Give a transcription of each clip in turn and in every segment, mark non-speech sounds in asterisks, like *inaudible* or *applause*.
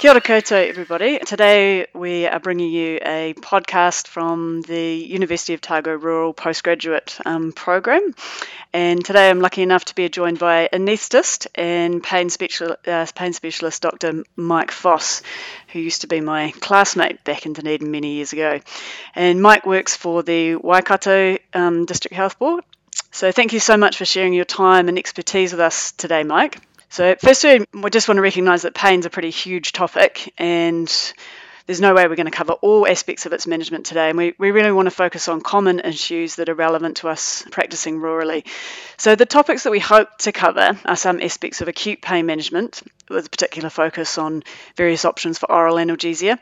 Kia ora koutou, everybody. Today we are bringing you a podcast from the University of Otago Rural Postgraduate um, Program. And today I'm lucky enough to be joined by anaesthetist and pain, special, uh, pain specialist Dr. Mike Foss, who used to be my classmate back in Dunedin many years ago. And Mike works for the Waikato um, District Health Board. So thank you so much for sharing your time and expertise with us today, Mike. So, firstly, we just want to recognise that pain's a pretty huge topic, and there's no way we're going to cover all aspects of its management today. And we, we really want to focus on common issues that are relevant to us practicing rurally. So, the topics that we hope to cover are some aspects of acute pain management, with a particular focus on various options for oral analgesia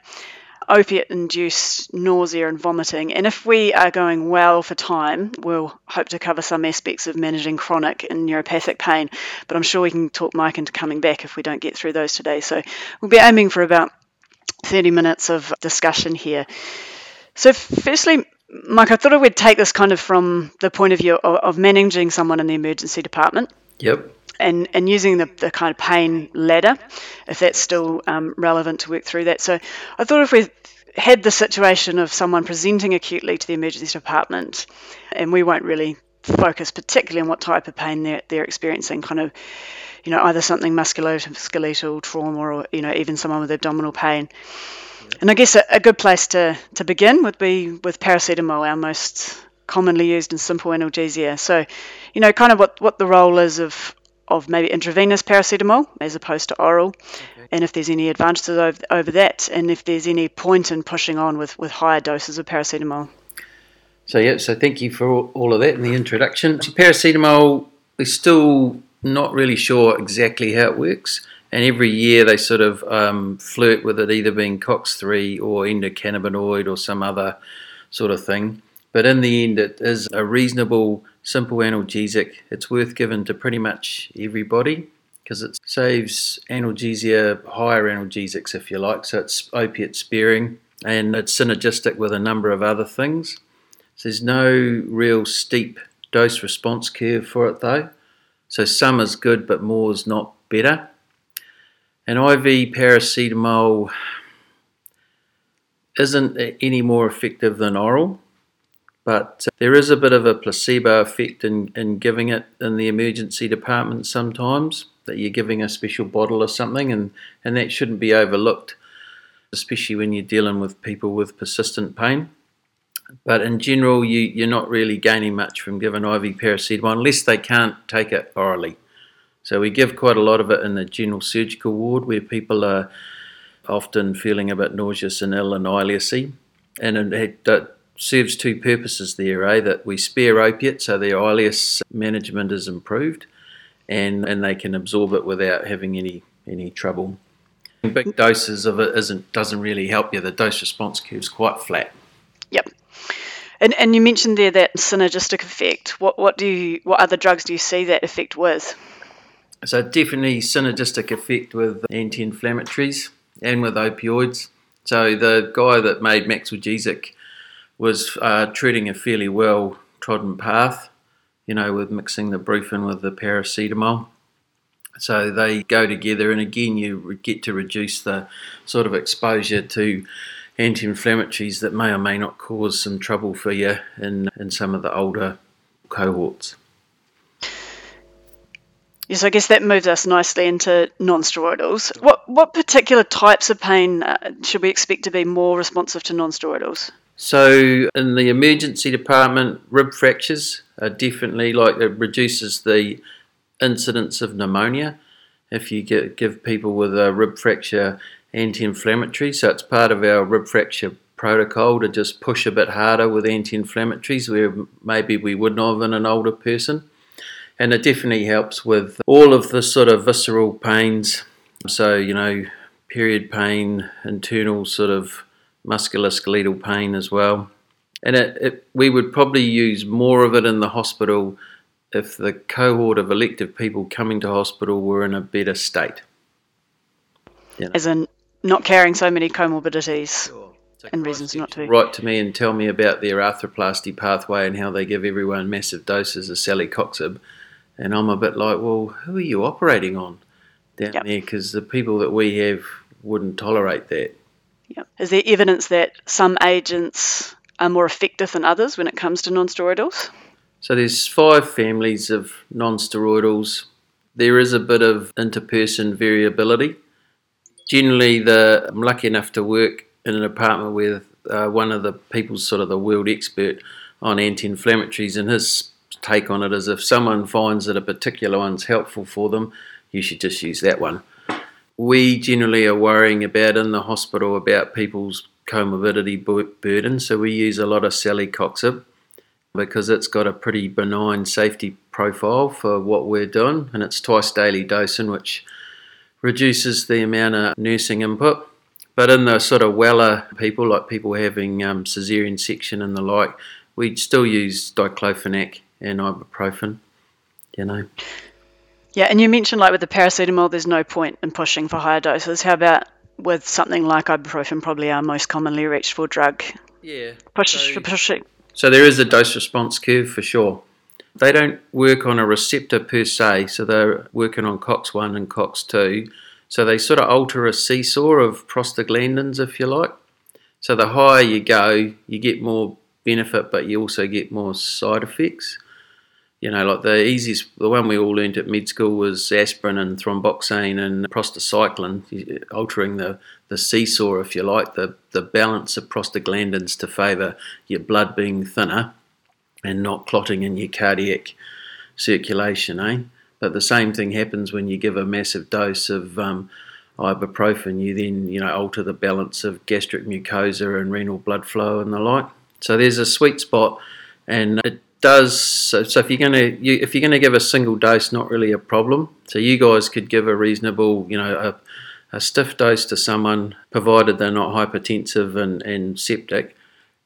opiate induced nausea and vomiting. And if we are going well for time, we'll hope to cover some aspects of managing chronic and neuropathic pain. But I'm sure we can talk Mike into coming back if we don't get through those today. So we'll be aiming for about 30 minutes of discussion here. So, firstly, Mike, I thought I would take this kind of from the point of view of, of managing someone in the emergency department. Yep and, and using the, the kind of pain ladder, if that's still um, relevant to work through that. So I thought if we had the situation of someone presenting acutely to the emergency department, and we won't really focus particularly on what type of pain they're, they're experiencing, kind of, you know, either something musculoskeletal trauma or, you know, even someone with abdominal pain. And I guess a, a good place to, to begin would be with paracetamol, our most commonly used and simple analgesia. So, you know, kind of what, what the role is of, of maybe intravenous paracetamol as opposed to oral, okay. and if there's any advantages over, over that, and if there's any point in pushing on with, with higher doses of paracetamol. So, yeah, so thank you for all of that in the introduction. So Paracetamol, we're still not really sure exactly how it works, and every year they sort of um, flirt with it either being COX3 or endocannabinoid or some other sort of thing. But in the end, it is a reasonable simple analgesic. It's worth giving to pretty much everybody because it saves analgesia, higher analgesics if you like. So it's opiate sparing and it's synergistic with a number of other things. So there's no real steep dose response curve for it though. So some is good, but more is not better. And IV paracetamol isn't any more effective than oral. But uh, there is a bit of a placebo effect in, in giving it in the emergency department sometimes, that you're giving a special bottle or something, and, and that shouldn't be overlooked, especially when you're dealing with people with persistent pain. But in general, you, you're not really gaining much from giving IV paracetamol unless they can't take it orally. So we give quite a lot of it in the general surgical ward where people are often feeling a bit nauseous and ill and ileusy. And it, it serves two purposes there, eh? That we spare opiate, so their ileus management is improved, and and they can absorb it without having any any trouble. Big doses of it isn't doesn't really help you. The dose response curve is quite flat. Yep. And and you mentioned there that synergistic effect. What what do you what other drugs do you see that effect with? So definitely synergistic effect with anti-inflammatories and with opioids. So the guy that made Maxigesic was uh, treading a fairly well trodden path, you know, with mixing the brufen with the paracetamol. So they go together, and again, you get to reduce the sort of exposure to anti inflammatories that may or may not cause some trouble for you in, in some of the older cohorts. Yes, I guess that moves us nicely into non-steroidals. What what particular types of pain uh, should we expect to be more responsive to non-steroidals? So, in the emergency department, rib fractures are definitely like it reduces the incidence of pneumonia if you get, give people with a rib fracture anti inflammatory. So, it's part of our rib fracture protocol to just push a bit harder with anti inflammatories where maybe we wouldn't have in an older person. And it definitely helps with all of the sort of visceral pains. So, you know, period pain, internal sort of musculoskeletal pain as well. And it, it, we would probably use more of it in the hospital if the cohort of elective people coming to hospital were in a better state. As in not carrying so many comorbidities sure. so and reasons not to. Write to me and tell me about their arthroplasty pathway and how they give everyone massive doses of celecoxib. And I'm a bit like, well, who are you operating on down yep. there? Because the people that we have wouldn't tolerate that. Yeah. Is there evidence that some agents are more effective than others when it comes to non-steroidals? So there's five families of non-steroidals. There is a bit of interperson variability. Generally, the I'm lucky enough to work in an apartment with uh, one of the people's sort of the world expert on anti-inflammatories, and his take on it is if someone finds that a particular one's helpful for them, you should just use that one. We generally are worrying about in the hospital about people's comorbidity burden, so we use a lot of celecoxib because it's got a pretty benign safety profile for what we're doing, and it's twice daily dosing, which reduces the amount of nursing input. But in the sort of weller people, like people having um, caesarean section and the like, we still use diclofenac and ibuprofen, you know. Yeah, and you mentioned like with the paracetamol, there's no point in pushing for higher doses. How about with something like ibuprofen, probably our most commonly reached for drug? Yeah. Push, so, pushing. So there is a dose response curve for sure. They don't work on a receptor per se, so they're working on COX1 and COX2. So they sort of alter a seesaw of prostaglandins, if you like. So the higher you go, you get more benefit, but you also get more side effects. You know, like the easiest, the one we all learned at med school was aspirin and thromboxane and prostacyclin, altering the, the seesaw, if you like, the, the balance of prostaglandins to favour your blood being thinner and not clotting in your cardiac circulation, eh? But the same thing happens when you give a massive dose of um, ibuprofen. You then, you know, alter the balance of gastric mucosa and renal blood flow and the like. So there's a sweet spot, and it does. So, so if you're going to you, if you're going to give a single dose, not really a problem. So you guys could give a reasonable, you know, a, a stiff dose to someone, provided they're not hypertensive and, and septic,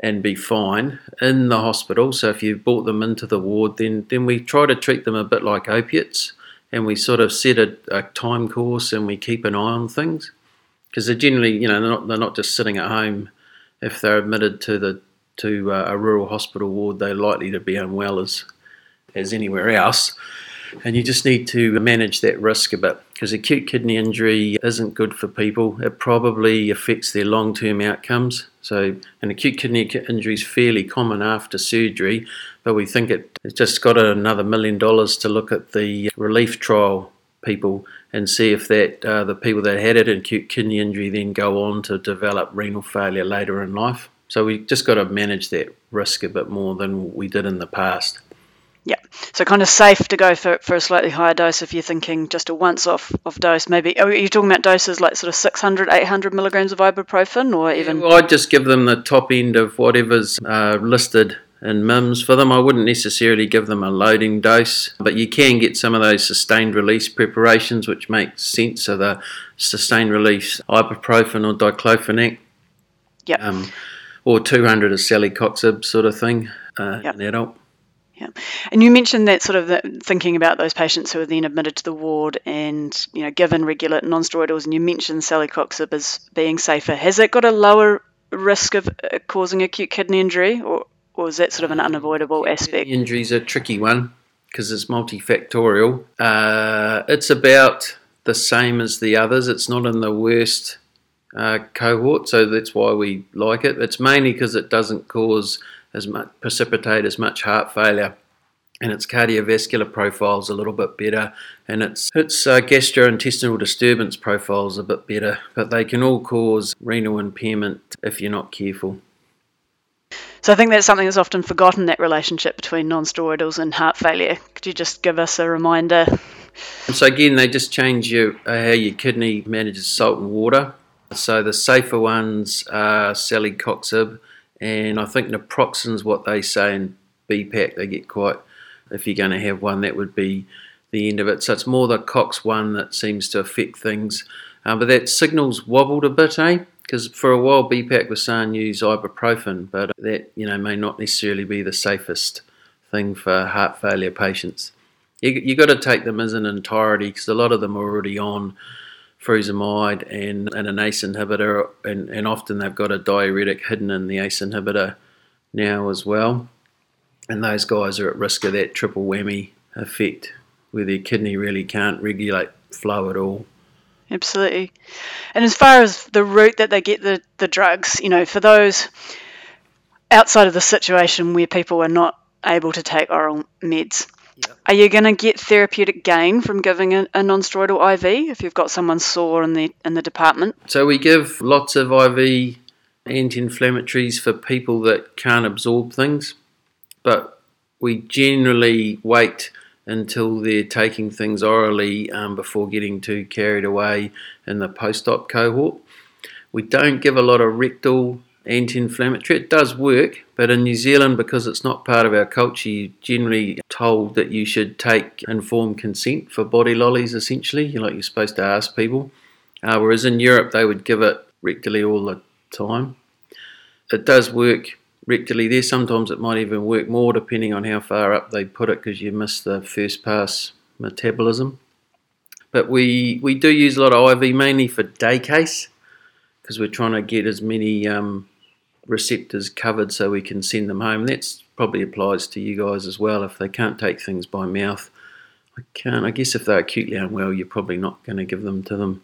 and be fine in the hospital. So if you brought them into the ward, then then we try to treat them a bit like opiates, and we sort of set a, a time course and we keep an eye on things because they're generally, you know, they're not they're not just sitting at home if they're admitted to the to uh, a rural hospital ward, they're likely to be unwell as as anywhere else. And you just need to manage that risk a bit because acute kidney injury isn't good for people. It probably affects their long term outcomes. So, an acute kidney injury is fairly common after surgery, but we think it, it's just got another million dollars to look at the relief trial people and see if that uh, the people that had an acute kidney injury then go on to develop renal failure later in life. So we just got to manage that risk a bit more than we did in the past. Yeah, so kind of safe to go for, for a slightly higher dose if you're thinking just a once off of dose. Maybe are you talking about doses like sort of 600, 800 milligrams of ibuprofen, or even? Yeah, well, I'd just give them the top end of whatever's uh, listed in MIMS for them. I wouldn't necessarily give them a loading dose, but you can get some of those sustained release preparations, which makes sense. So the sustained release ibuprofen or diclofenac. Yeah. Um, or 200 of celecoxib sort of thing uh, yep. in adult. Yeah, and you mentioned that sort of the, thinking about those patients who are then admitted to the ward and you know given regular non-steroidals, and you mentioned celecoxib as being safer. Has it got a lower risk of uh, causing acute kidney injury, or or is that sort of an unavoidable aspect? Injury is a tricky one because it's multifactorial. Uh, it's about the same as the others. It's not in the worst uh, cohort, so that's why we like it. It's mainly because it doesn't cause as much precipitate as much heart failure, and its cardiovascular profile is a little bit better, and its its uh, gastrointestinal disturbance profile is a bit better. But they can all cause renal impairment if you're not careful. So I think that's something that's often forgotten that relationship between non-steroidals and heart failure. Could you just give us a reminder? So again, they just change your, uh, how your kidney manages salt and water. So the safer ones are celecoxib, and I think naproxen's what they say in BPAC. They get quite, if you're going to have one, that would be the end of it. So it's more the COX1 that seems to affect things. Um, but that signal's wobbled a bit, eh? Because for a while BPAC was saying use ibuprofen, but that you know may not necessarily be the safest thing for heart failure patients. You you got to take them as an entirety because a lot of them are already on furosemide and, and an ACE inhibitor, and, and often they've got a diuretic hidden in the ACE inhibitor now as well. And those guys are at risk of that triple whammy effect where their kidney really can't regulate flow at all. absolutely. And as far as the route that they get the, the drugs, you know, for those outside of the situation where people are not able to take oral meds, yep. are you going to get therapeutic gain from giving a, a non-steroidal IV if you've got someone sore in the in the department? So we give lots of IV anti-inflammatories for people that can't absorb things, but we generally wait until they're taking things orally um, before getting too carried away in the post-op cohort. We don't give a lot of rectal anti-inflammatory. It does work, but in New Zealand, because it's not part of our culture, you're generally told that you should take informed consent for body lollies. Essentially, you're like you're supposed to ask people. Uh, whereas in Europe, they would give it rectally all the time. It does work rectally there. Sometimes it might even work more depending on how far up they put it because you miss the first pass metabolism. But we, we do use a lot of IV mainly for day case because we're trying to get as many um, receptors covered so we can send them home. That probably applies to you guys as well. If they can't take things by mouth, I can't. I guess if they're acutely unwell, you're probably not going to give them to them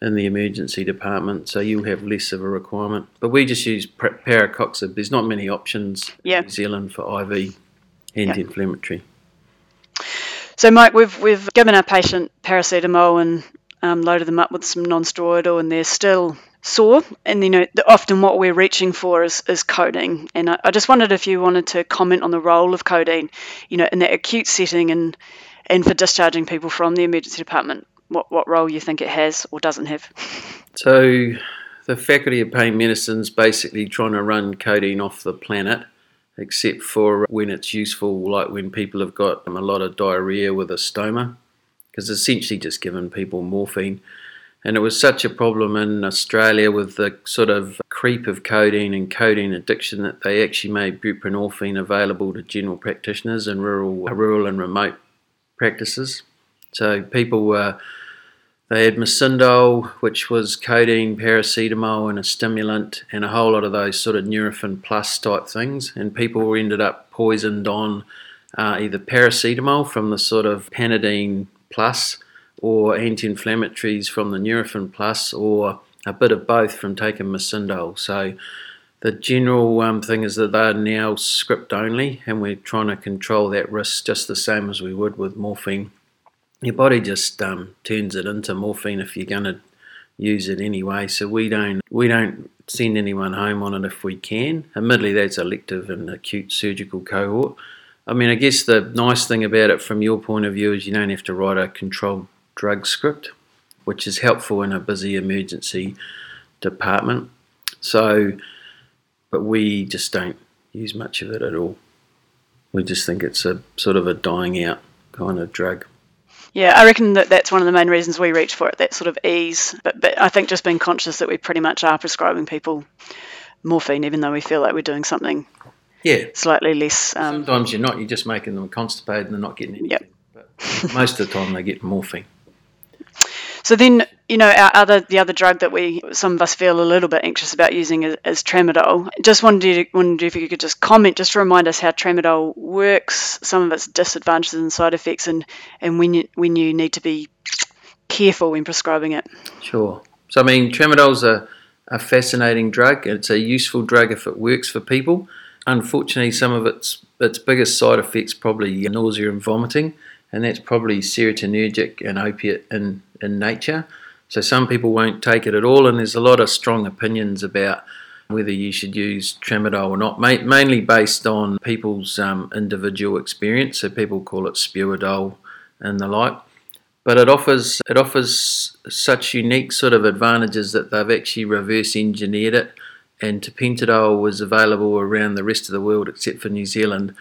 in the emergency department, so you'll have less of a requirement. But we just use parecoxib. There's not many options yeah. in New Zealand for IV anti-inflammatory. So, Mike, we've we've given our patient paracetamol and um, loaded them up with some non-steroidal, and they're still sore. And you know, often what we're reaching for is, is codeine. And I, I just wondered if you wanted to comment on the role of codeine, you know, in that acute setting and and for discharging people from the emergency department what, what role you think it has or doesn't have. So, the Faculty of Pain Medicine is basically trying to run codeine off the planet, except for when it's useful, like when people have got a lot of diarrhea with a stoma, because essentially just giving people morphine. And it was such a problem in Australia with the sort of creep of codeine and codeine addiction that they actually made buprenorphine available to general practitioners in rural, rural and remote practices. So people were they had Mersyndol, which was codeine, paracetamol, and a stimulant, and a whole lot of those sort of Nurofen Plus type things. And people ended up poisoned on uh, either paracetamol from the sort of Panadine Plus, or anti-inflammatories from the Nurofen Plus, or a bit of both from taking Mersyndol. So the general um, thing is that they're now script only, and we're trying to control that risk just the same as we would with morphine your body just um, turns it into morphine if you're going to use it anyway. So we don't we don't send anyone home on it if we can. Admittedly, that's elective and acute surgical cohort. I mean, I guess the nice thing about it from your point of view is you don't have to write a controlled drug script, which is helpful in a busy emergency department. So, but we just don't use much of it at all. We just think it's a sort of a dying out kind of drug. Yeah, I reckon that that's one of the main reasons we reach for it, that sort of ease. But, but I think just being conscious that we pretty much are prescribing people morphine, even though we feel like we're doing something yeah slightly less. Um, Sometimes you're not, you're just making them constipated and they're not getting anything. Yep. But most of the time they get morphine. So then, you know, our other the other drug that we some of us feel a little bit anxious about using is, is tramadol. Just wanted to if you could just comment, just to remind us how tramadol works, some of its disadvantages and side effects, and and when you when you need to be careful when prescribing it. Sure. So I mean, tramadol's a a fascinating drug. It's a useful drug if it works for people. Unfortunately, some of its its biggest side effects probably nausea and vomiting and that's probably serotonergic and opiate in, in nature. So some people won't take it at all, and there's a lot of strong opinions about whether you should use tramadol or not, mainly based on people's um, individual experience. So people call it spuadol and the like. But it offers it offers such unique sort of advantages that they've actually reverse engineered it, and tapentadol was available around the rest of the world except for New Zealand.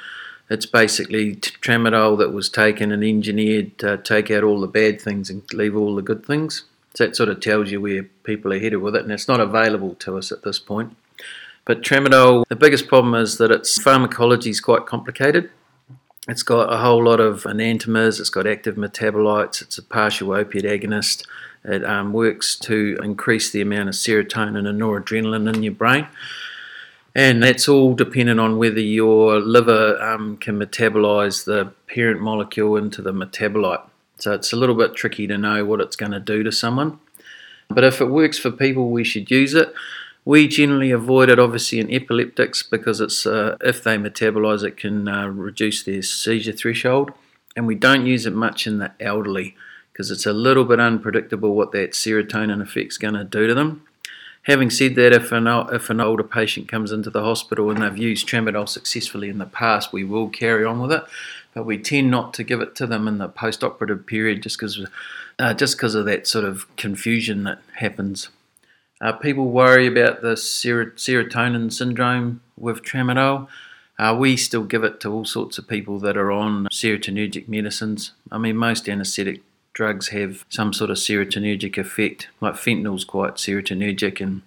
It's basically tramadol that was taken and engineered to take out all the bad things and leave all the good things. So that sort of tells you where people are headed with it, and it's not available to us at this point. But tramadol, the biggest problem is that its pharmacology is quite complicated. It's got a whole lot of enantiomers, it's got active metabolites, it's a partial opiate agonist. It um, works to increase the amount of serotonin and noradrenaline in your brain. And that's all dependent on whether your liver um, can metabolize the parent molecule into the metabolite. So it's a little bit tricky to know what it's going to do to someone. But if it works for people, we should use it. We generally avoid it, obviously, in epileptics because it's uh, if they metabolize, it can uh, reduce their seizure threshold, and we don't use it much in the elderly because it's a little bit unpredictable what that serotonin effect's going to do to them. Having said that, if an if an older patient comes into the hospital and they've used tramadol successfully in the past, we will carry on with it, but we tend not to give it to them in the post-operative period just because uh, of that sort of confusion that happens. Uh, people worry about the ser- serotonin syndrome with tramadol. Uh, we still give it to all sorts of people that are on serotonergic medicines. I mean, most anaesthetic drugs have some sort of serotonergic effect, like fentanyl's quite serotonergic, and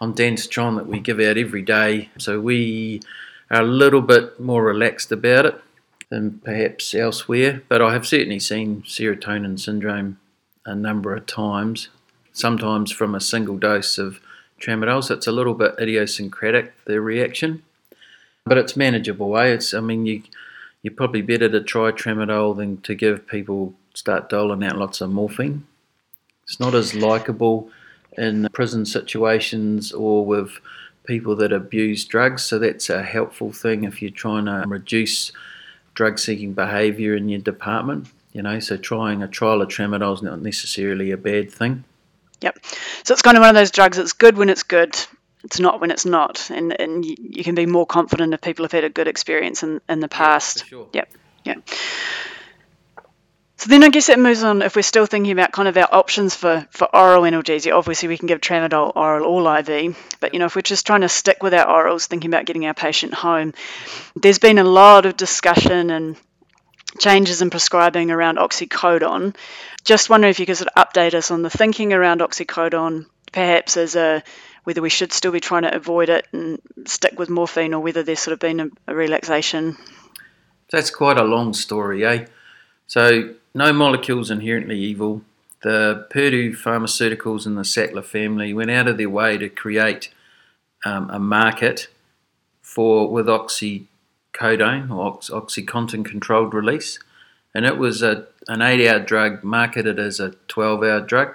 ondansetron that we give out every day. So we are a little bit more relaxed about it than perhaps elsewhere. But I have certainly seen serotonin syndrome a number of times sometimes from a single dose of tramadol. So it's a little bit idiosyncratic, the reaction. But it's manageable, eh? It's, I mean, you, you're probably better to try tramadol than to give people, start doling out lots of morphine. It's not as likable in prison situations or with people that abuse drugs. So that's a helpful thing if you're trying to reduce drug seeking behaviour in your department. You know, so trying a trial of tramadol is not necessarily a bad thing. Yep. So it's kind of one of those drugs that's good when it's good. It's not when it's not, and and you can be more confident if people have had a good experience in, in the past. Yeah, sure. Yep. Yep. So then I guess it moves on if we're still thinking about kind of our options for, for oral analgesia. Obviously we can give tramadol oral or IV, but you know if we're just trying to stick with our orals, thinking about getting our patient home, there's been a lot of discussion and changes in prescribing around oxycodone. Just wondering if you could sort of update us on the thinking around oxycodone, perhaps as a whether we should still be trying to avoid it and stick with morphine, or whether there's sort of been a, a relaxation. That's quite a long story, eh? So no molecule's inherently evil. The Purdue Pharmaceuticals and the Sackler family went out of their way to create um, a market for with oxycodone or OxyContin controlled release, and it was a, an eight hour drug marketed as a 12 hour drug.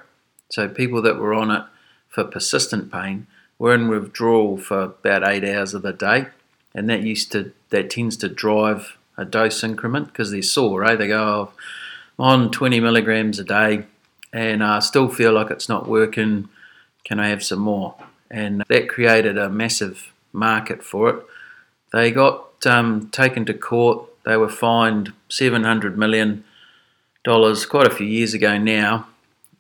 So people that were on it for persistent pain were in withdrawal for about eight hours of the day, and that used to that tends to drive a dose increment because they're sore, right? They go oh, on 20 milligrams a day, and I still feel like it's not working. Can I have some more? And that created a massive market for it. They got um, taken to court. They were fined $700 million quite a few years ago now.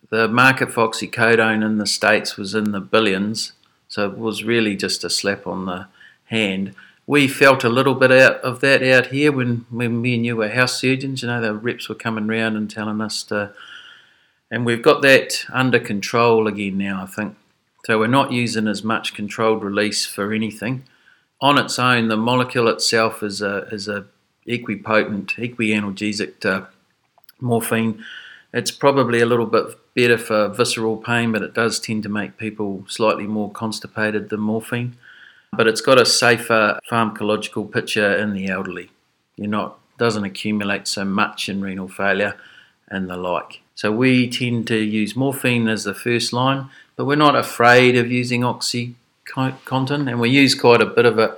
The market for oxycodone in the States was in the billions, so it was really just a slap on the hand. We felt a little bit out of that out here when, when me and you were house surgeons. You know, the reps were coming round and telling us to, and we've got that under control again now, I think. So we're not using as much controlled release for anything on its own, the molecule itself is a is a equipotent, equianalgesic to morphine. It's probably a little bit better for visceral pain, but it does tend to make people slightly more constipated than morphine. But it's got a safer pharmacological picture in the elderly. You're not doesn't accumulate so much in renal failure and the like. So we tend to use morphine as the first line, but we're not afraid of using oxy content, and we use quite a bit of it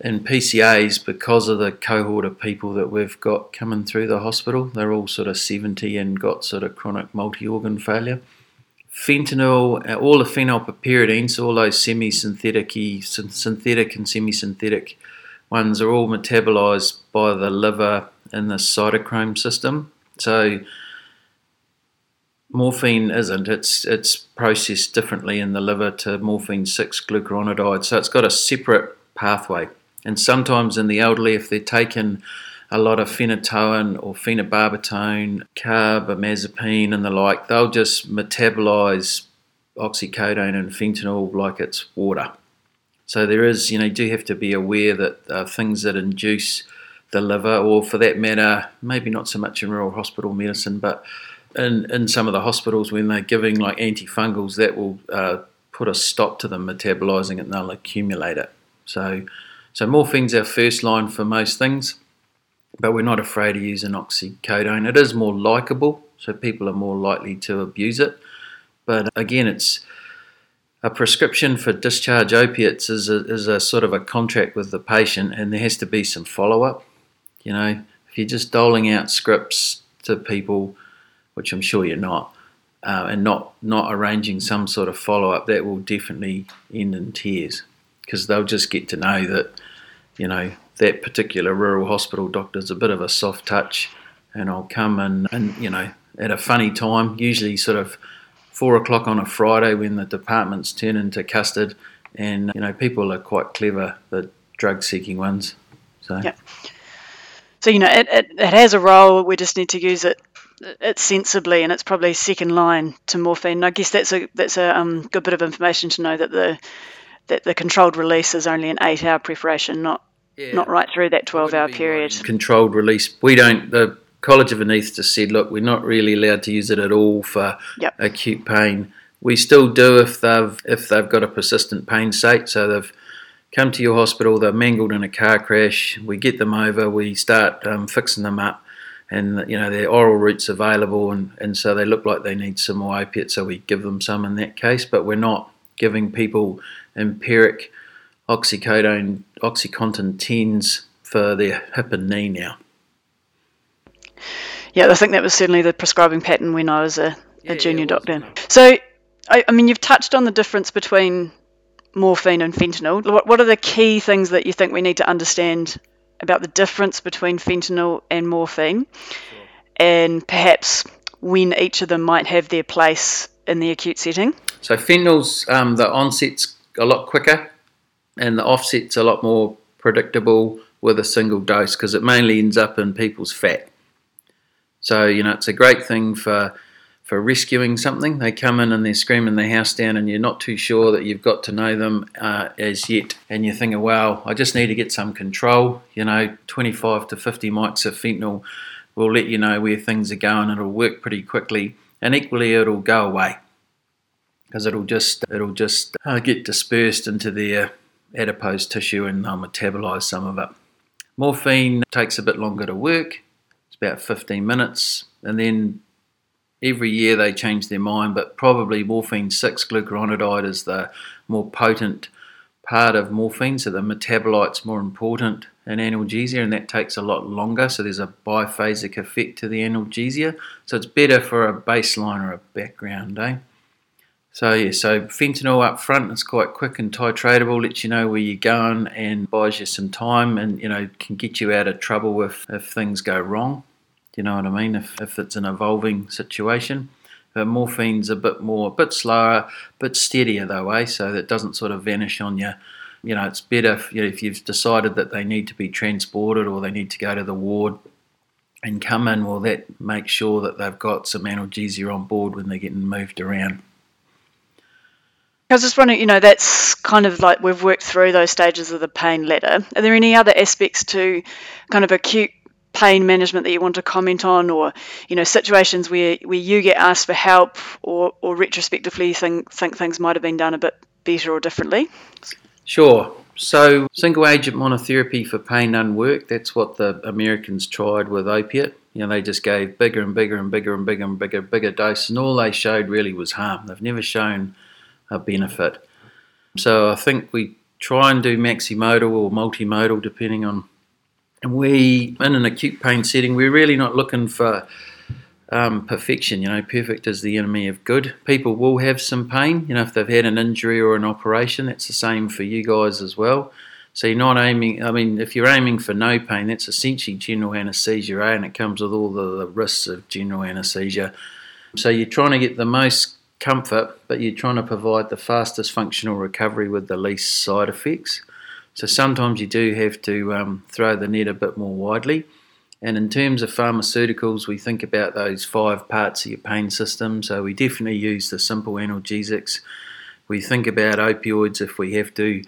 in PCAs because of the cohort of people that we've got coming through the hospital. They're all sort of 70 and got sort of chronic multi organ failure. Fentanyl, uh, all the phenylpiperidines, all those semi synthetic and semi synthetic ones are all metabolized by the liver in the cytochrome system. So morphine isn't. It's it's processed differently in the liver to morphine six glucuronidase, so it's got a separate pathway. And sometimes in the elderly, if they're taken a lot of phenytoin or phenobarbital, carbamazepine, and the like, they'll just metabolize oxycodone and fentanyl like it's water. So there is, you know, you do have to be aware that uh, things that induce the liver, or for that matter, maybe not so much in rural hospital medicine, but in in some of the hospitals when they're giving like antifungals, that will uh, put a stop to them metabolizing it and they'll accumulate it. So, so morphine's our first line for most things, but we're not afraid to use an oxycodone. It is more likable, so people are more likely to abuse it. But again, it's a prescription for discharge opiates is a, is a sort of a contract with the patient, and there has to be some follow up. You know, if you're just doling out scripts to people, which I'm sure you're not, uh, and not not arranging some sort of follow up, that will definitely end in tears because they'll just get to know that you know that particular rural hospital doctor's a bit of a soft touch, and I'll come and and you know at a funny time, usually sort of four o'clock on a Friday when the departments turn into custard, and you know people are quite clever, the drug-seeking ones. So. Yeah. So you know it, it, it has a role. We just need to use it it sensibly, and it's probably second line to morphine. And I guess that's a that's a um, good bit of information to know that the that the controlled release is only an eight-hour preparation, not yeah. not right through that twelve-hour period. Controlled release. We don't. The College of Anaesthetists said, look, we're not really allowed to use it at all for yep. acute pain. We still do if they've if they've got a persistent pain state. So they've come to your hospital, they're mangled in a car crash. We get them over, we start um, fixing them up, and you know their oral routes available, and, and so they look like they need some more opiates, So we give them some in that case, but we're not giving people empiric oxycodone, oxycontin tens for their hip and knee now. Yeah, I think that was certainly the prescribing pattern when I was a, a junior doctor. So, I, I, mean, you've touched on the difference between morphine and fentanyl. What, what are the key things that you think we need to understand about the difference between fentanyl and morphine, sure. and perhaps when each of them might have their place in the acute setting? So, fentanyl's um, the onset's a lot quicker, and the offset's a lot more predictable with a single dose because it mainly ends up in people's fat. So you know, it's a great thing for for rescuing something. They come in and they're screaming their house down, and you're not too sure that you've got to know them uh, as yet. And you're thinking, "Well, I just need to get some control." You know, 25 to 50 mics of fentanyl will let you know where things are going. It'll work pretty quickly, and equally, it'll go away because it'll just it'll just uh, get dispersed into their adipose tissue, and they'll metabolize some of it. Morphine takes a bit longer to work it's about 15 minutes, and then every year they change their mind, but probably morphine 6 glucuronidase is the more potent part of morphine, so the metabolite's more important in analgesia, and that takes a lot longer. So there's a biphasic effect to the analgesia. So it's better for a baseline or a background, eh? So yeah, so fentanyl up front is quite quick and titratable, lets you know where you're going and buys you some time and you know can get you out of trouble if, if things go wrong. Do you know what I mean? If, if it's an evolving situation. But morphine's a bit more, a bit slower, a bit steadier though, eh? So that doesn't sort of vanish on you. You know, it's better if, you know, if you've decided that they need to be transported or they need to go to the ward and come in, well, that makes sure that they've got some analgesia on board when they're getting moved around. I was just wondering, you know, that's kind of like we've worked through those stages of the pain ladder. Are there any other aspects to kind of acute pain management that you want to comment on, or you know situations where, where you get asked for help, or, or retrospectively think think things might have been done a bit better or differently? Sure. So single agent monotherapy for pain doesn't work. That's what the Americans tried with opiate. You know, they just gave bigger and bigger and bigger and bigger and bigger, bigger doses, and all they showed really was harm. They've never shown a benefit. So I think we try and do maximodal or multimodal, depending on and we, in an acute pain setting, we're really not looking for um, perfection. You know, perfect is the enemy of good. People will have some pain. You know, if they've had an injury or an operation, that's the same for you guys as well. So you're not aiming. I mean, if you're aiming for no pain, that's essentially general anaesthesia, eh? and it comes with all the, the risks of general anaesthesia. So you're trying to get the most comfort, but you're trying to provide the fastest functional recovery with the least side effects. So sometimes you do have to um, throw the net a bit more widely. And in terms of pharmaceuticals, we think about those five parts of your pain system. So we definitely use the simple analgesics. We think about opioids if we have to,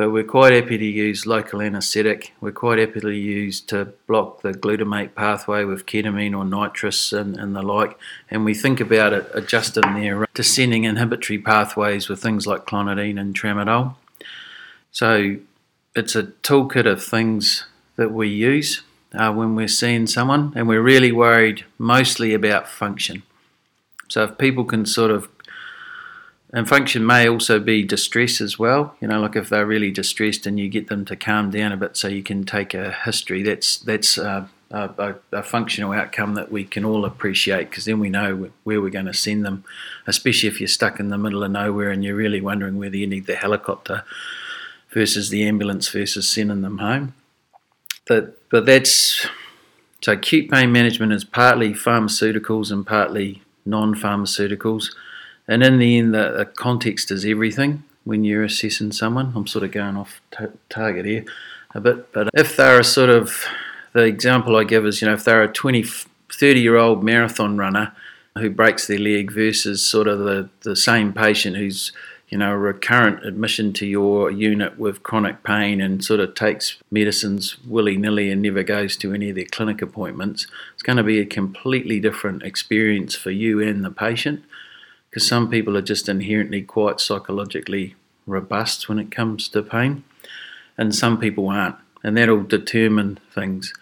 but we're quite happy to use local anaesthetic. We're quite happy to use to block the glutamate pathway with ketamine or nitrous and, and the like. And we think about it adjusting their descending inhibitory pathways with things like clonidine and tramadol. So it's a toolkit of things that we use. uh, when we're seeing someone, and we're really worried mostly about function. So if people can sort of and function may also be distress as well. You know, like if they're really distressed and you get them to calm down a bit, so you can take a history. That's that's a, a, functional outcome that we can all appreciate because then we know where we're going to send them. Especially if you're stuck in the middle of nowhere and you're really wondering whether you need the helicopter versus the ambulance versus sending them home. But but that's so acute pain management is partly pharmaceuticals and partly non-pharmaceuticals and in the end, the, the context is everything when you're assessing someone. I'm sort of going off t- target here a bit, but if they're a sort of the example I give is, you know, if they're a 20, 30 year old marathon runner who breaks their leg versus sort of the, the same patient who's, you know, a recurrent admission to your unit with chronic pain and sort of takes medicines willy nilly and never goes to any of their clinic appointments, it's going to be a completely different experience for you and the patient because some people are just inherently quite psychologically robust when it comes to pain, and some people aren't, and that'll determine things.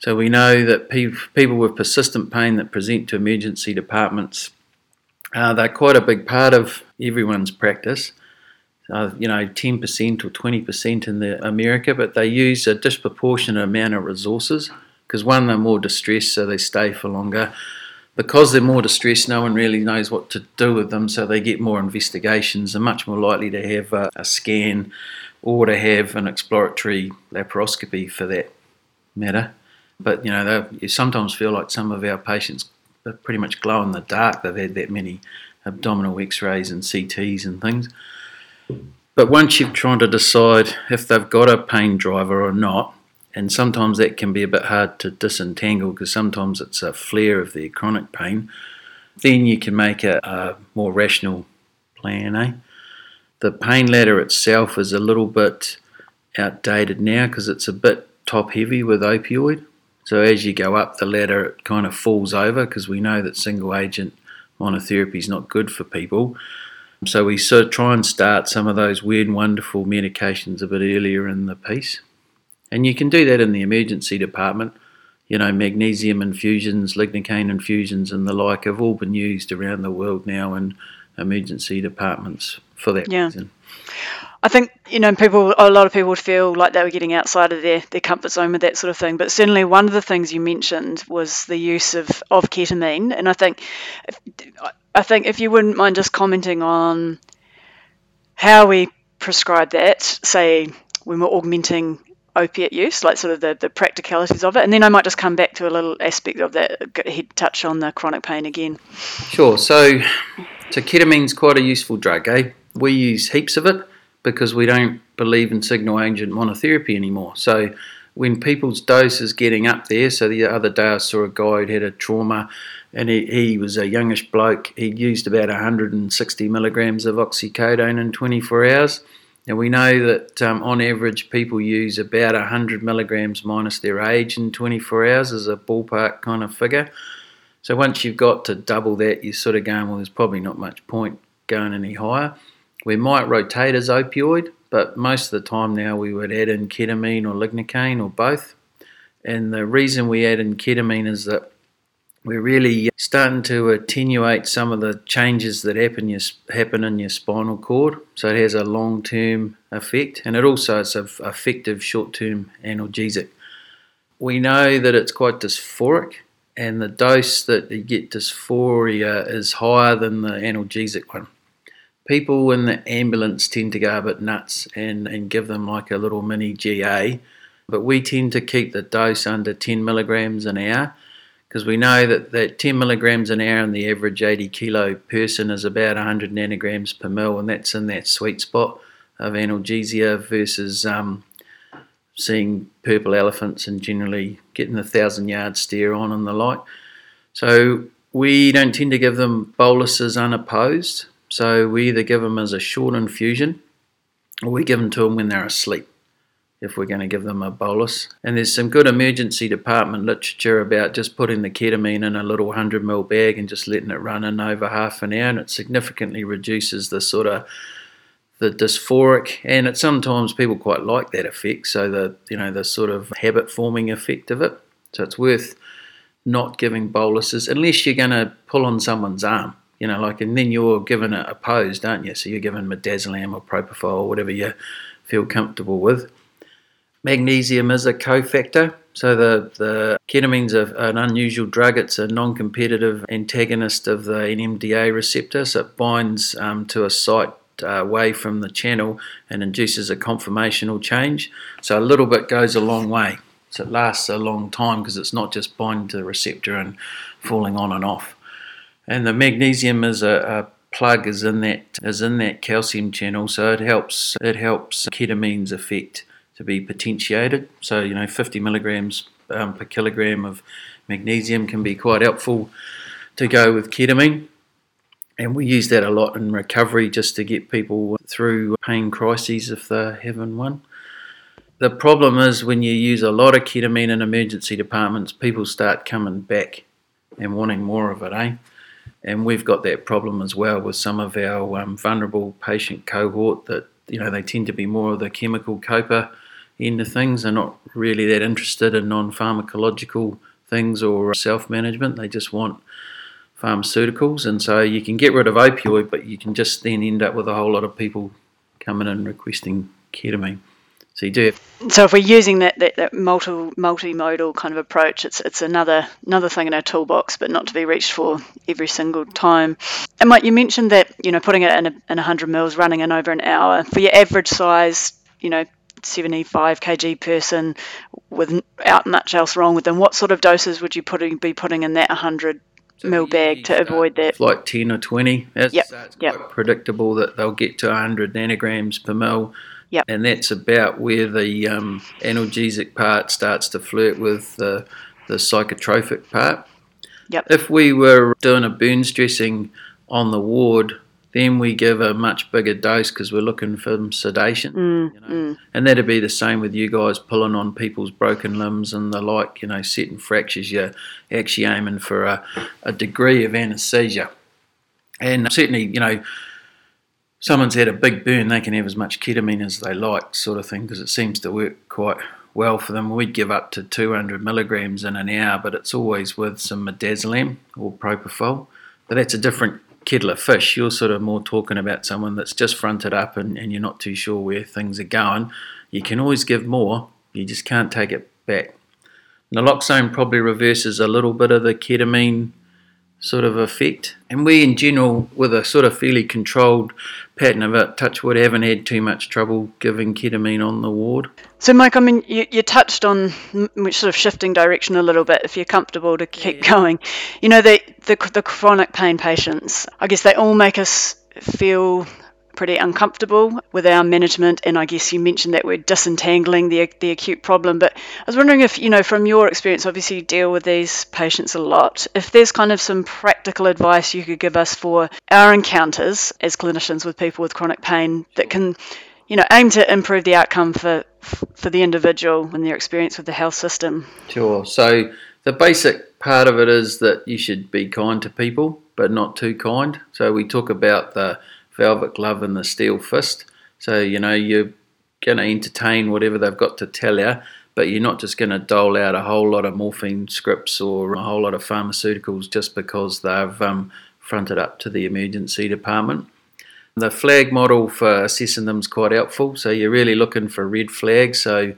So we know that pe- people with persistent pain that present to emergency departments, uh, they're quite a big part of everyone's practice. Uh, you know, 10% or 20% in the America, but they use a disproportionate amount of resources because one, they're more distressed, so they stay for longer because they're more distressed, no one really knows what to do with them, so they get more investigations. They're much more likely to have a, a scan or to have an exploratory laparoscopy for that matter. But you know, you sometimes feel like some of our patients are pretty much glow in the dark. They've had that many abdominal X-rays and CTs and things. But once you've tried to decide if they've got a pain driver or not, and sometimes that can be a bit hard to disentangle because sometimes it's a flare of the chronic pain. Then you can make a, a more rational plan. Eh? The pain ladder itself is a little bit outdated now because it's a bit top heavy with opioid. So as you go up the ladder, it kind of falls over because we know that single agent monotherapy is not good for people. So we sort of try and start some of those weird and wonderful medications a bit earlier in the piece. And you can do that in the emergency department. You know, magnesium infusions, lignocaine infusions, and the like have all been used around the world now in emergency departments for that yeah. reason. I think you know people. A lot of people would feel like they were getting outside of their, their comfort zone with that sort of thing. But certainly, one of the things you mentioned was the use of, of ketamine, and I think I think if you wouldn't mind just commenting on how we prescribe that, say when we're augmenting opiate use, like sort of the, the practicalities of it. And then I might just come back to a little aspect of that, head touch on the chronic pain again. Sure. So, so ketamine's quite a useful drug, eh? We use heaps of it because we don't believe in single agent monotherapy anymore. So, when people's dose is getting up there, so the other day I saw a guy who had a trauma and he, he was a youngish bloke. He used about 160 milligrams of oxycodone in 24 hours now we know that um, on average people use about 100 milligrams minus their age in 24 hours as a ballpark kind of figure. So once you've got to double that, you're sort of going, well, there's probably not much point going any higher. We might rotate as opioid, but most of the time now we would add in ketamine or lignocaine or both. And the reason we add in ketamine is that we're really starting to attenuate some of the changes that happen, your, happen in your spinal cord. So it has a long term effect and it also is an effective short term analgesic. We know that it's quite dysphoric and the dose that you get dysphoria is higher than the analgesic one. People in the ambulance tend to go a bit nuts and, and give them like a little mini GA, but we tend to keep the dose under 10 milligrams an hour because we know that, that 10 milligrams an hour in the average 80 kilo person is about 100 nanograms per mil, and that's in that sweet spot of analgesia versus um, seeing purple elephants and generally getting the thousand yard stare on and the like. So we don't tend to give them boluses unopposed. So we either give them as a short infusion or we give them to them when they're asleep if we're going to give them a bolus. And there's some good emergency department literature about just putting the ketamine in a little 100 ml bag and just letting it run in over half an hour, and it significantly reduces the sort of the dysphoric, and it sometimes people quite like that effect. So the you know the sort of habit forming effect of it. So it's worth not giving boluses unless you're going to pull on someone's arm. You know, like, and then you're given a, a pose, don't you? So you're given midazolam or propofol or whatever you feel comfortable with. Magnesium is a cofactor. So the, the ketamine's a, an unusual drug. It's a non-competitive antagonist of the NMDA receptor. So it binds um, to a site uh, away from the channel and induces a conformational change. So a little bit goes a long way. So it lasts a long time because it's not just binding to the receptor and falling on and off. And the magnesium is a, a plug is in that is in that calcium channel, so it helps it helps ketamine's effect to be potentiated. So you know, 50 milligrams um, per kilogram of magnesium can be quite helpful to go with ketamine. And we use that a lot in recovery just to get people through pain crises if they're having one. The problem is when you use a lot of ketamine in emergency departments, people start coming back and wanting more of it, eh? And we've got that problem as well with some of our um, vulnerable patient cohort that, you know, they tend to be more of the chemical coper end of things. They're not really that interested in non pharmacological things or self management. They just want pharmaceuticals. And so you can get rid of opioid, but you can just then end up with a whole lot of people coming in requesting ketamine. So you do. Have- so if we're using that, that, that multi multimodal kind of approach, it's it's another another thing in our toolbox, but not to be reached for every single time. And Mike, you mentioned that you know putting it in a, in 100 mils, running in over an hour for your average size, you know, 75 kg person without much else wrong with them. What sort of doses would you put, be putting in that 100 so mil bag to avoid that? Like 10 or 20. That's, yep. that's yep. quite predictable that they'll get to 100 nanograms per mil Yep. And that's about where the um, analgesic part starts to flirt with the, the psychotropic part. Yep. If we were doing a burns dressing on the ward, then we give a much bigger dose because we're looking for sedation. Mm, you know? mm. And that'd be the same with you guys pulling on people's broken limbs and the like, you know, setting fractures. You're actually aiming for a, a degree of anaesthesia. And certainly, you know, someone's had a big burn, they can have as much ketamine as they like, sort of thing, because it seems to work quite well for them. We'd give up to 200 milligrams in an hour, but it's always with some midazolam or propofol. But that's a different kettle of fish. You're sort of more talking about someone that's just fronted up and, and you're not too sure where things are going. You can always give more, you just can't take it back. Naloxone probably reverses a little bit of the ketamine sort of effect. And we, in general, with a sort of fairly controlled pattern of it, touchwood, haven't had too much trouble giving ketamine on the ward. So, Mike, I mean, you, you touched on sort of shifting direction a little bit. If you're comfortable to keep yeah. going, you know, the, the the chronic pain patients. I guess they all make us feel pretty uncomfortable with our management. And I guess you mentioned that we're disentangling the, the acute problem. But I was wondering if, you know, from your experience, obviously you deal with these patients a lot, if there's kind of some practical advice you could give us for our encounters as clinicians with people with chronic pain that can, you know, aim to improve the outcome for for the individual and their experience with the health system. Sure. So the basic part of it is that you should be kind to people, but not too kind. So we talk about the velvet glove and the steel fist. So, you know, you're going to entertain whatever they've got to tell you, but you're not just going to dole out a whole lot of morphine scripts or a whole lot of pharmaceuticals just because they've um, fronted up to the emergency department. The flag model for assessing them is quite helpful. So you're really looking for red flags. So,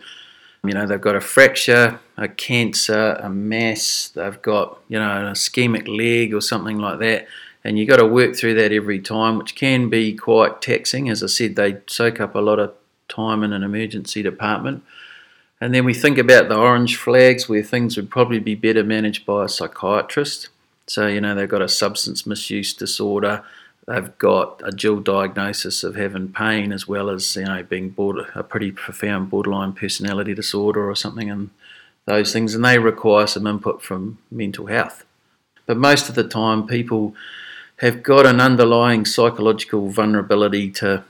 you know, they've got a fracture, a cancer, a mass, they've got, you know, an ischemic leg or something like that and you've got to work through that every time, which can be quite taxing. As I said, they soak up a lot of time in an emergency department. And then we think about the orange flags where things would probably be better managed by a psychiatrist. So, you know, they've got a substance misuse disorder, they've got a dual diagnosis of having pain as well as, you know, being border, a pretty profound borderline personality disorder or something, and those things. And they require some input from mental health. But most of the time, people have got an underlying psychological vulnerability to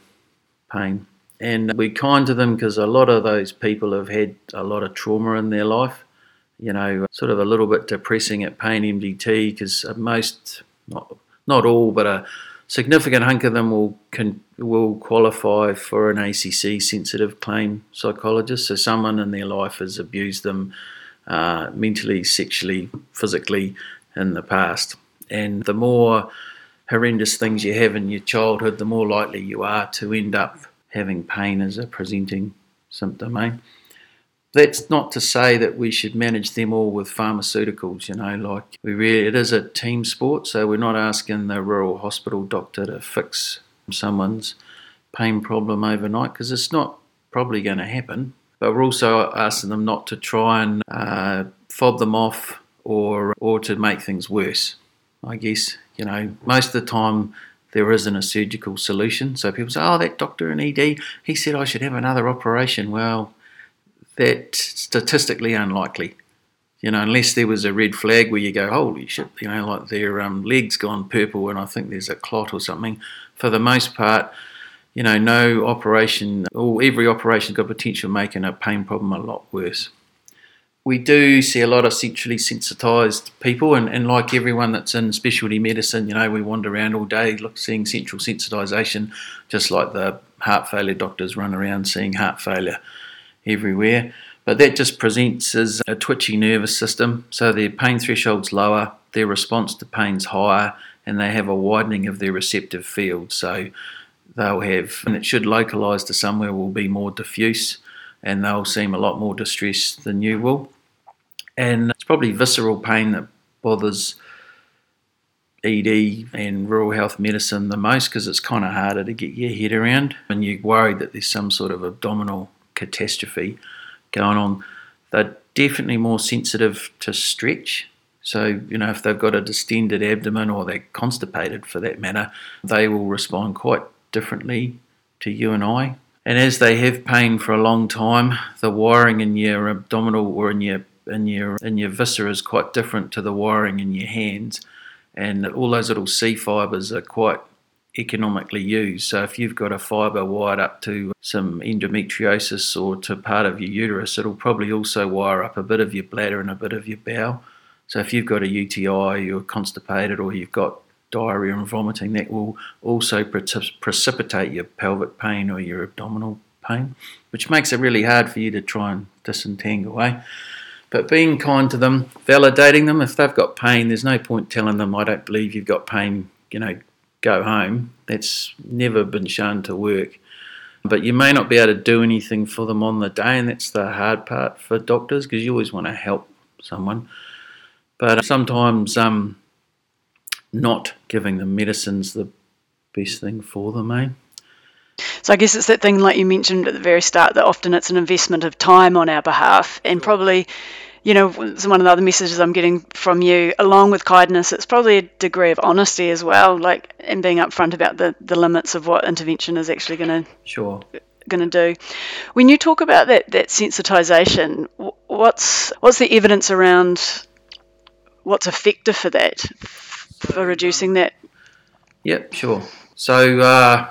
pain. And we're kind to them because a lot of those people have had a lot of trauma in their life. You know, sort of a little bit depressing at Pain MDT because most, not, not all, but a significant hunk of them will can, will qualify for an ACC sensitive claim psychologist. So someone in their life has abused them uh, mentally, sexually, physically in the past, and the more horrendous things you have in your childhood, the more likely you are to end up having pain as a presenting symptom. Eh? That's not to say that we should manage them all with pharmaceuticals, you know, like we really, it is a team sport, so we're not asking the rural hospital doctor to fix someone's pain problem overnight because it's not probably going to happen. But we're also asking them not to try and uh, fob them off or, or to make things worse. I guess, you know, most of the time there isn't a surgical solution. So people say, oh, that doctor in ED, he said I should have another operation. Well, that's statistically unlikely. You know, unless there was a red flag where you go, holy shit, you know, like their um, leg's gone purple and I think there's a clot or something. For the most part, you know, no operation, or every operation's got potential making a pain problem a lot worse. We do see a lot of centrally sensitised people, and, and like everyone that's in specialty medicine, you know, we wander around all day look, seeing central sensitisation, just like the heart failure doctors run around seeing heart failure everywhere. But that just presents as a twitchy nervous system, so their pain threshold's lower, their response to pain's higher, and they have a widening of their receptive field. So they'll have, and it should localise to somewhere, will be more diffuse, and they'll seem a lot more distressed than you will. And it's probably visceral pain that bothers ED and rural health medicine the most because it's kind of harder to get your head around, and you're worried that there's some sort of abdominal catastrophe going on, they're definitely more sensitive to stretch. So, you know, if they've got a distended abdomen or they're constipated for that matter, they will respond quite differently to you and I. And as they have pain for a long time, the wiring in your abdominal or in your in your in your viscera is quite different to the wiring in your hands. And all those little C fibers are quite economically used. So if you've got a fibre wired up to some endometriosis or to part of your uterus, it'll probably also wire up a bit of your bladder and a bit of your bowel. So if you've got a UTI, you're constipated, or you've got diarrhea and vomiting, that will also precipitate your pelvic pain or your abdominal pain, which makes it really hard for you to try and disentangle. Eh? But being kind to them, validating them, if they've got pain, there's no point telling them, I don't believe you've got pain, you know, go home. That's never been shown to work. But you may not be able to do anything for them on the day, and that's the hard part for doctors because you always want to help someone. But sometimes um, not giving them medicine's the best thing for them, eh? So I guess it's that thing like you mentioned at the very start that often it's an investment of time on our behalf, and probably you know, one of the other messages I'm getting from you, along with kindness, it's probably a degree of honesty as well, like and being upfront about the, the limits of what intervention is actually going to sure going to do. When you talk about that that sensitization, what's what's the evidence around what's effective for that, for reducing that? Yep, sure. So. Uh,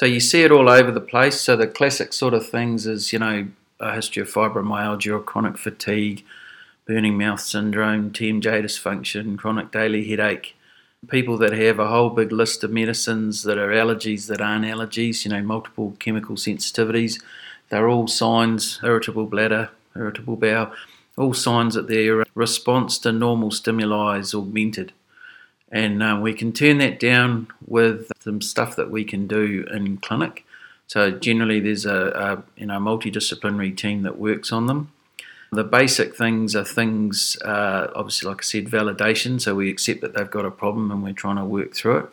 so you see it all over the place. So the classic sort of things is, you know, a history of fibromyalgia or chronic fatigue, burning mouth syndrome, TMJ dysfunction, chronic daily headache. People that have a whole big list of medicines that are allergies that aren't allergies, you know, multiple chemical sensitivities, they're all signs, irritable bladder, irritable bowel, all signs that their response to normal stimuli is augmented. And uh, we can turn that down with some stuff that we can do in clinic. So generally, there's a, a you know multidisciplinary team that works on them. The basic things are things, uh, obviously, like I said, validation. So we accept that they've got a problem and we're trying to work through it.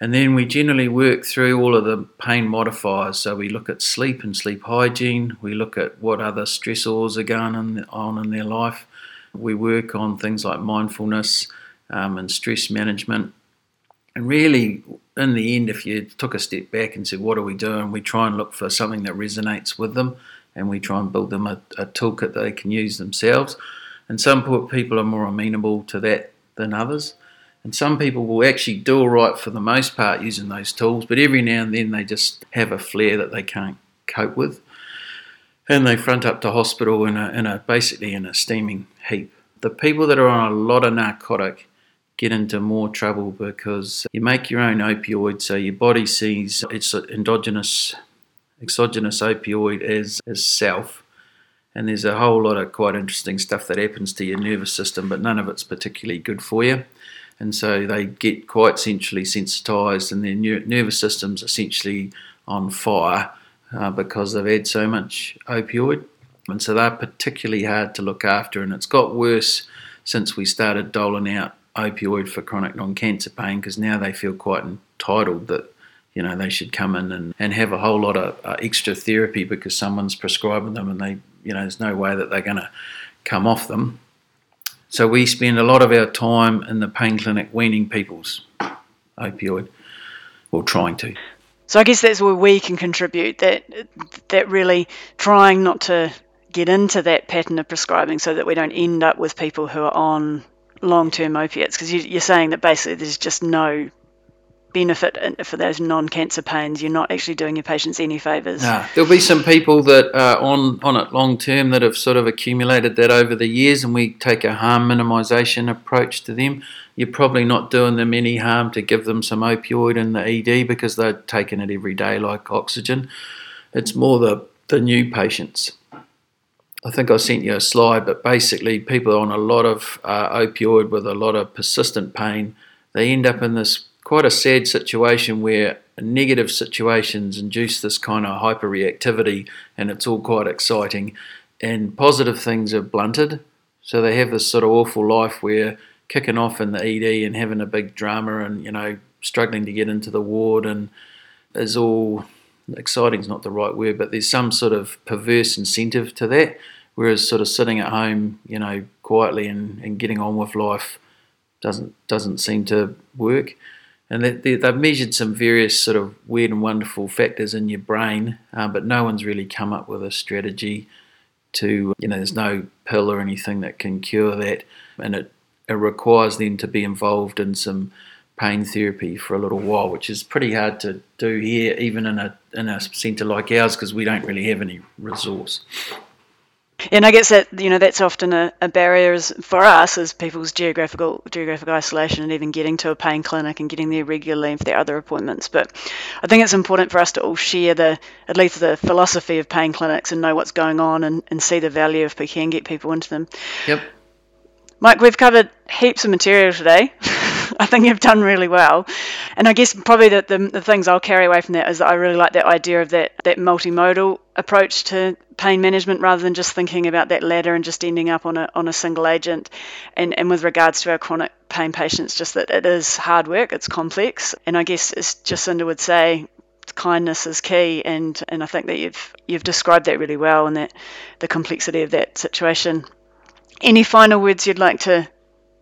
And then we generally work through all of the pain modifiers. So we look at sleep and sleep hygiene. We look at what other stressors are going on in their life. We work on things like mindfulness um, and stress management. And really, in the end, if you took a step back and said, What are we doing? we try and look for something that resonates with them and we try and build them a, a toolkit they can use themselves. And some people are more amenable to that than others. And some people will actually do all right for the most part using those tools, but every now and then they just have a flare that they can't cope with. And they front up to hospital in a, in a basically in a steaming heap. The people that are on a lot of narcotic get into more trouble because you make your own opioid, so your body sees its endogenous, exogenous opioid as, as self. And there's a whole lot of quite interesting stuff that happens to your nervous system, but none of it's particularly good for you. And so they get quite centrally sensitized, and their nervous system's essentially on fire uh, because they've had so much opioid. And so they're particularly hard to look after, and it's got worse since we started doling out opioid for chronic non-cancer pain because now they feel quite entitled that you know they should come in and, and have a whole lot of uh, extra therapy because someone's prescribing them and they you know there's no way that they're going to come off them so we spend a lot of our time in the pain clinic weaning people's opioid or trying to. So i guess that's where we can contribute that that really trying not to get into that pattern of prescribing so that we don't end up with people who are on long term opiates because you, are saying that basically there's just no benefit for those non-cancer pains. You're not actually doing your patients any favours. No. There'll be some people that are on, on it long term that have sort of accumulated that over the years, and we take a harm minimisation approach to them. You're probably not doing them any harm to give them some opioid in the ED because they're taking it every day like oxygen. It's more the, the new patients I think I sent you a slide, but basically, people on a lot of uh, opioid with a lot of persistent pain, they end up in this quite a sad situation where negative situations induce this kind of hyperreactivity, and it's all quite exciting. And positive things are blunted, so they have this sort of awful life where kicking off in the ED and having a big drama, and you know, struggling to get into the ward, and is all exciting is not the right word, but there's some sort of perverse incentive to that. Whereas sort of sitting at home, you know, quietly and, and getting on with life doesn't doesn't seem to work. And they, have measured some various sort of weird and wonderful factors in your brain, um, but no one's really come up with a strategy to, you know, there's no pill or anything that can cure that. And it, it requires them to be involved in some pain therapy for a little while, which is pretty hard to do here, even in a in a centre like ours, because we don't really have any resource. And I guess that you know that's often a, a barrier for us as people's geographical geographic isolation and even getting to a pain clinic and getting there regularly for their other appointments. But I think it's important for us to all share the at least the philosophy of pain clinics and know what's going on and, and see the value if we can get people into them. Yep. Mike, we've covered heaps of material today. *laughs* *laughs* I think you've done really well. And I guess probably the, the, the, things I'll carry away from that is that I really like that idea of that, that multimodal approach to pain management rather than just thinking about that ladder and just ending up on a, on a single agent. And, and with regards to our chronic pain patients, just that it is hard work, it's complex. And I guess as Jacinda would say, kindness is key and, and I think that you've you've described that really well and that the complexity of that situation. Any final words you'd like to,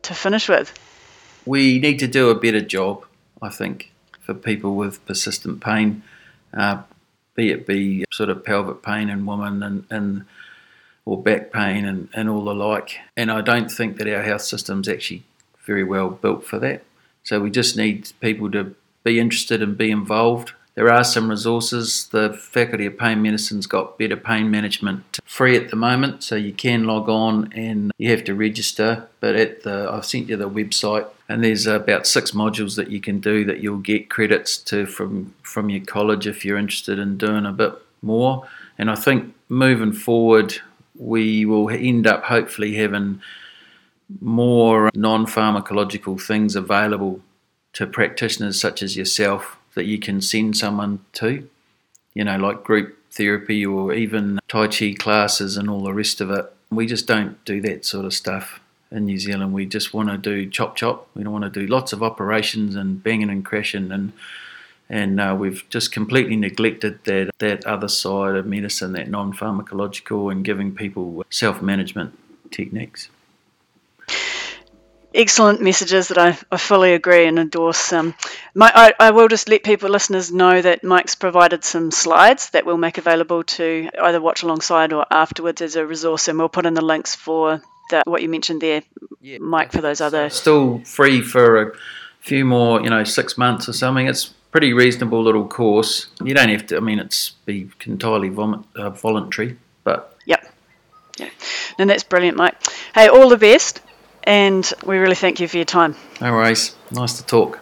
to finish with? We need to do a better job, I think, for people with persistent pain, uh, be it be sort of pelvic pain in women and, and or back pain and, and all the like. And I don't think that our health system's actually very well built for that. So we just need people to be interested and be involved there are some resources. The Faculty of Pain Medicine's got better pain management free at the moment, so you can log on and you have to register. But at the I've sent you the website, and there's about six modules that you can do that you'll get credits to from from your college if you're interested in doing a bit more. And I think moving forward, we will end up hopefully having more non-pharmacological things available to practitioners such as yourself that you can send someone to, you know, like group therapy or even Tai Chi classes and all the rest of it. We just don't do that sort of stuff in New Zealand. We just want to do chop chop. We don't want to do lots of operations and banging and crashing and and uh, we've just completely neglected that that other side of medicine, that non-pharmacological and giving people self-management techniques excellent messages that I, I fully agree and endorse. Um, my, I, I, will just let people, listeners, know that Mike's provided some slides that we'll make available to either watch alongside or afterwards as a resource, and we'll put in the links for the, what you mentioned there, yeah. Mike, for those other. Still free for a few more, you know, six months or something. It's pretty reasonable little course. You don't have to. I mean, it's be entirely vomit, uh, voluntary, but yep, yeah, and that's brilliant, Mike. Hey, all the best and we really thank you for your time. No worries. Nice to talk.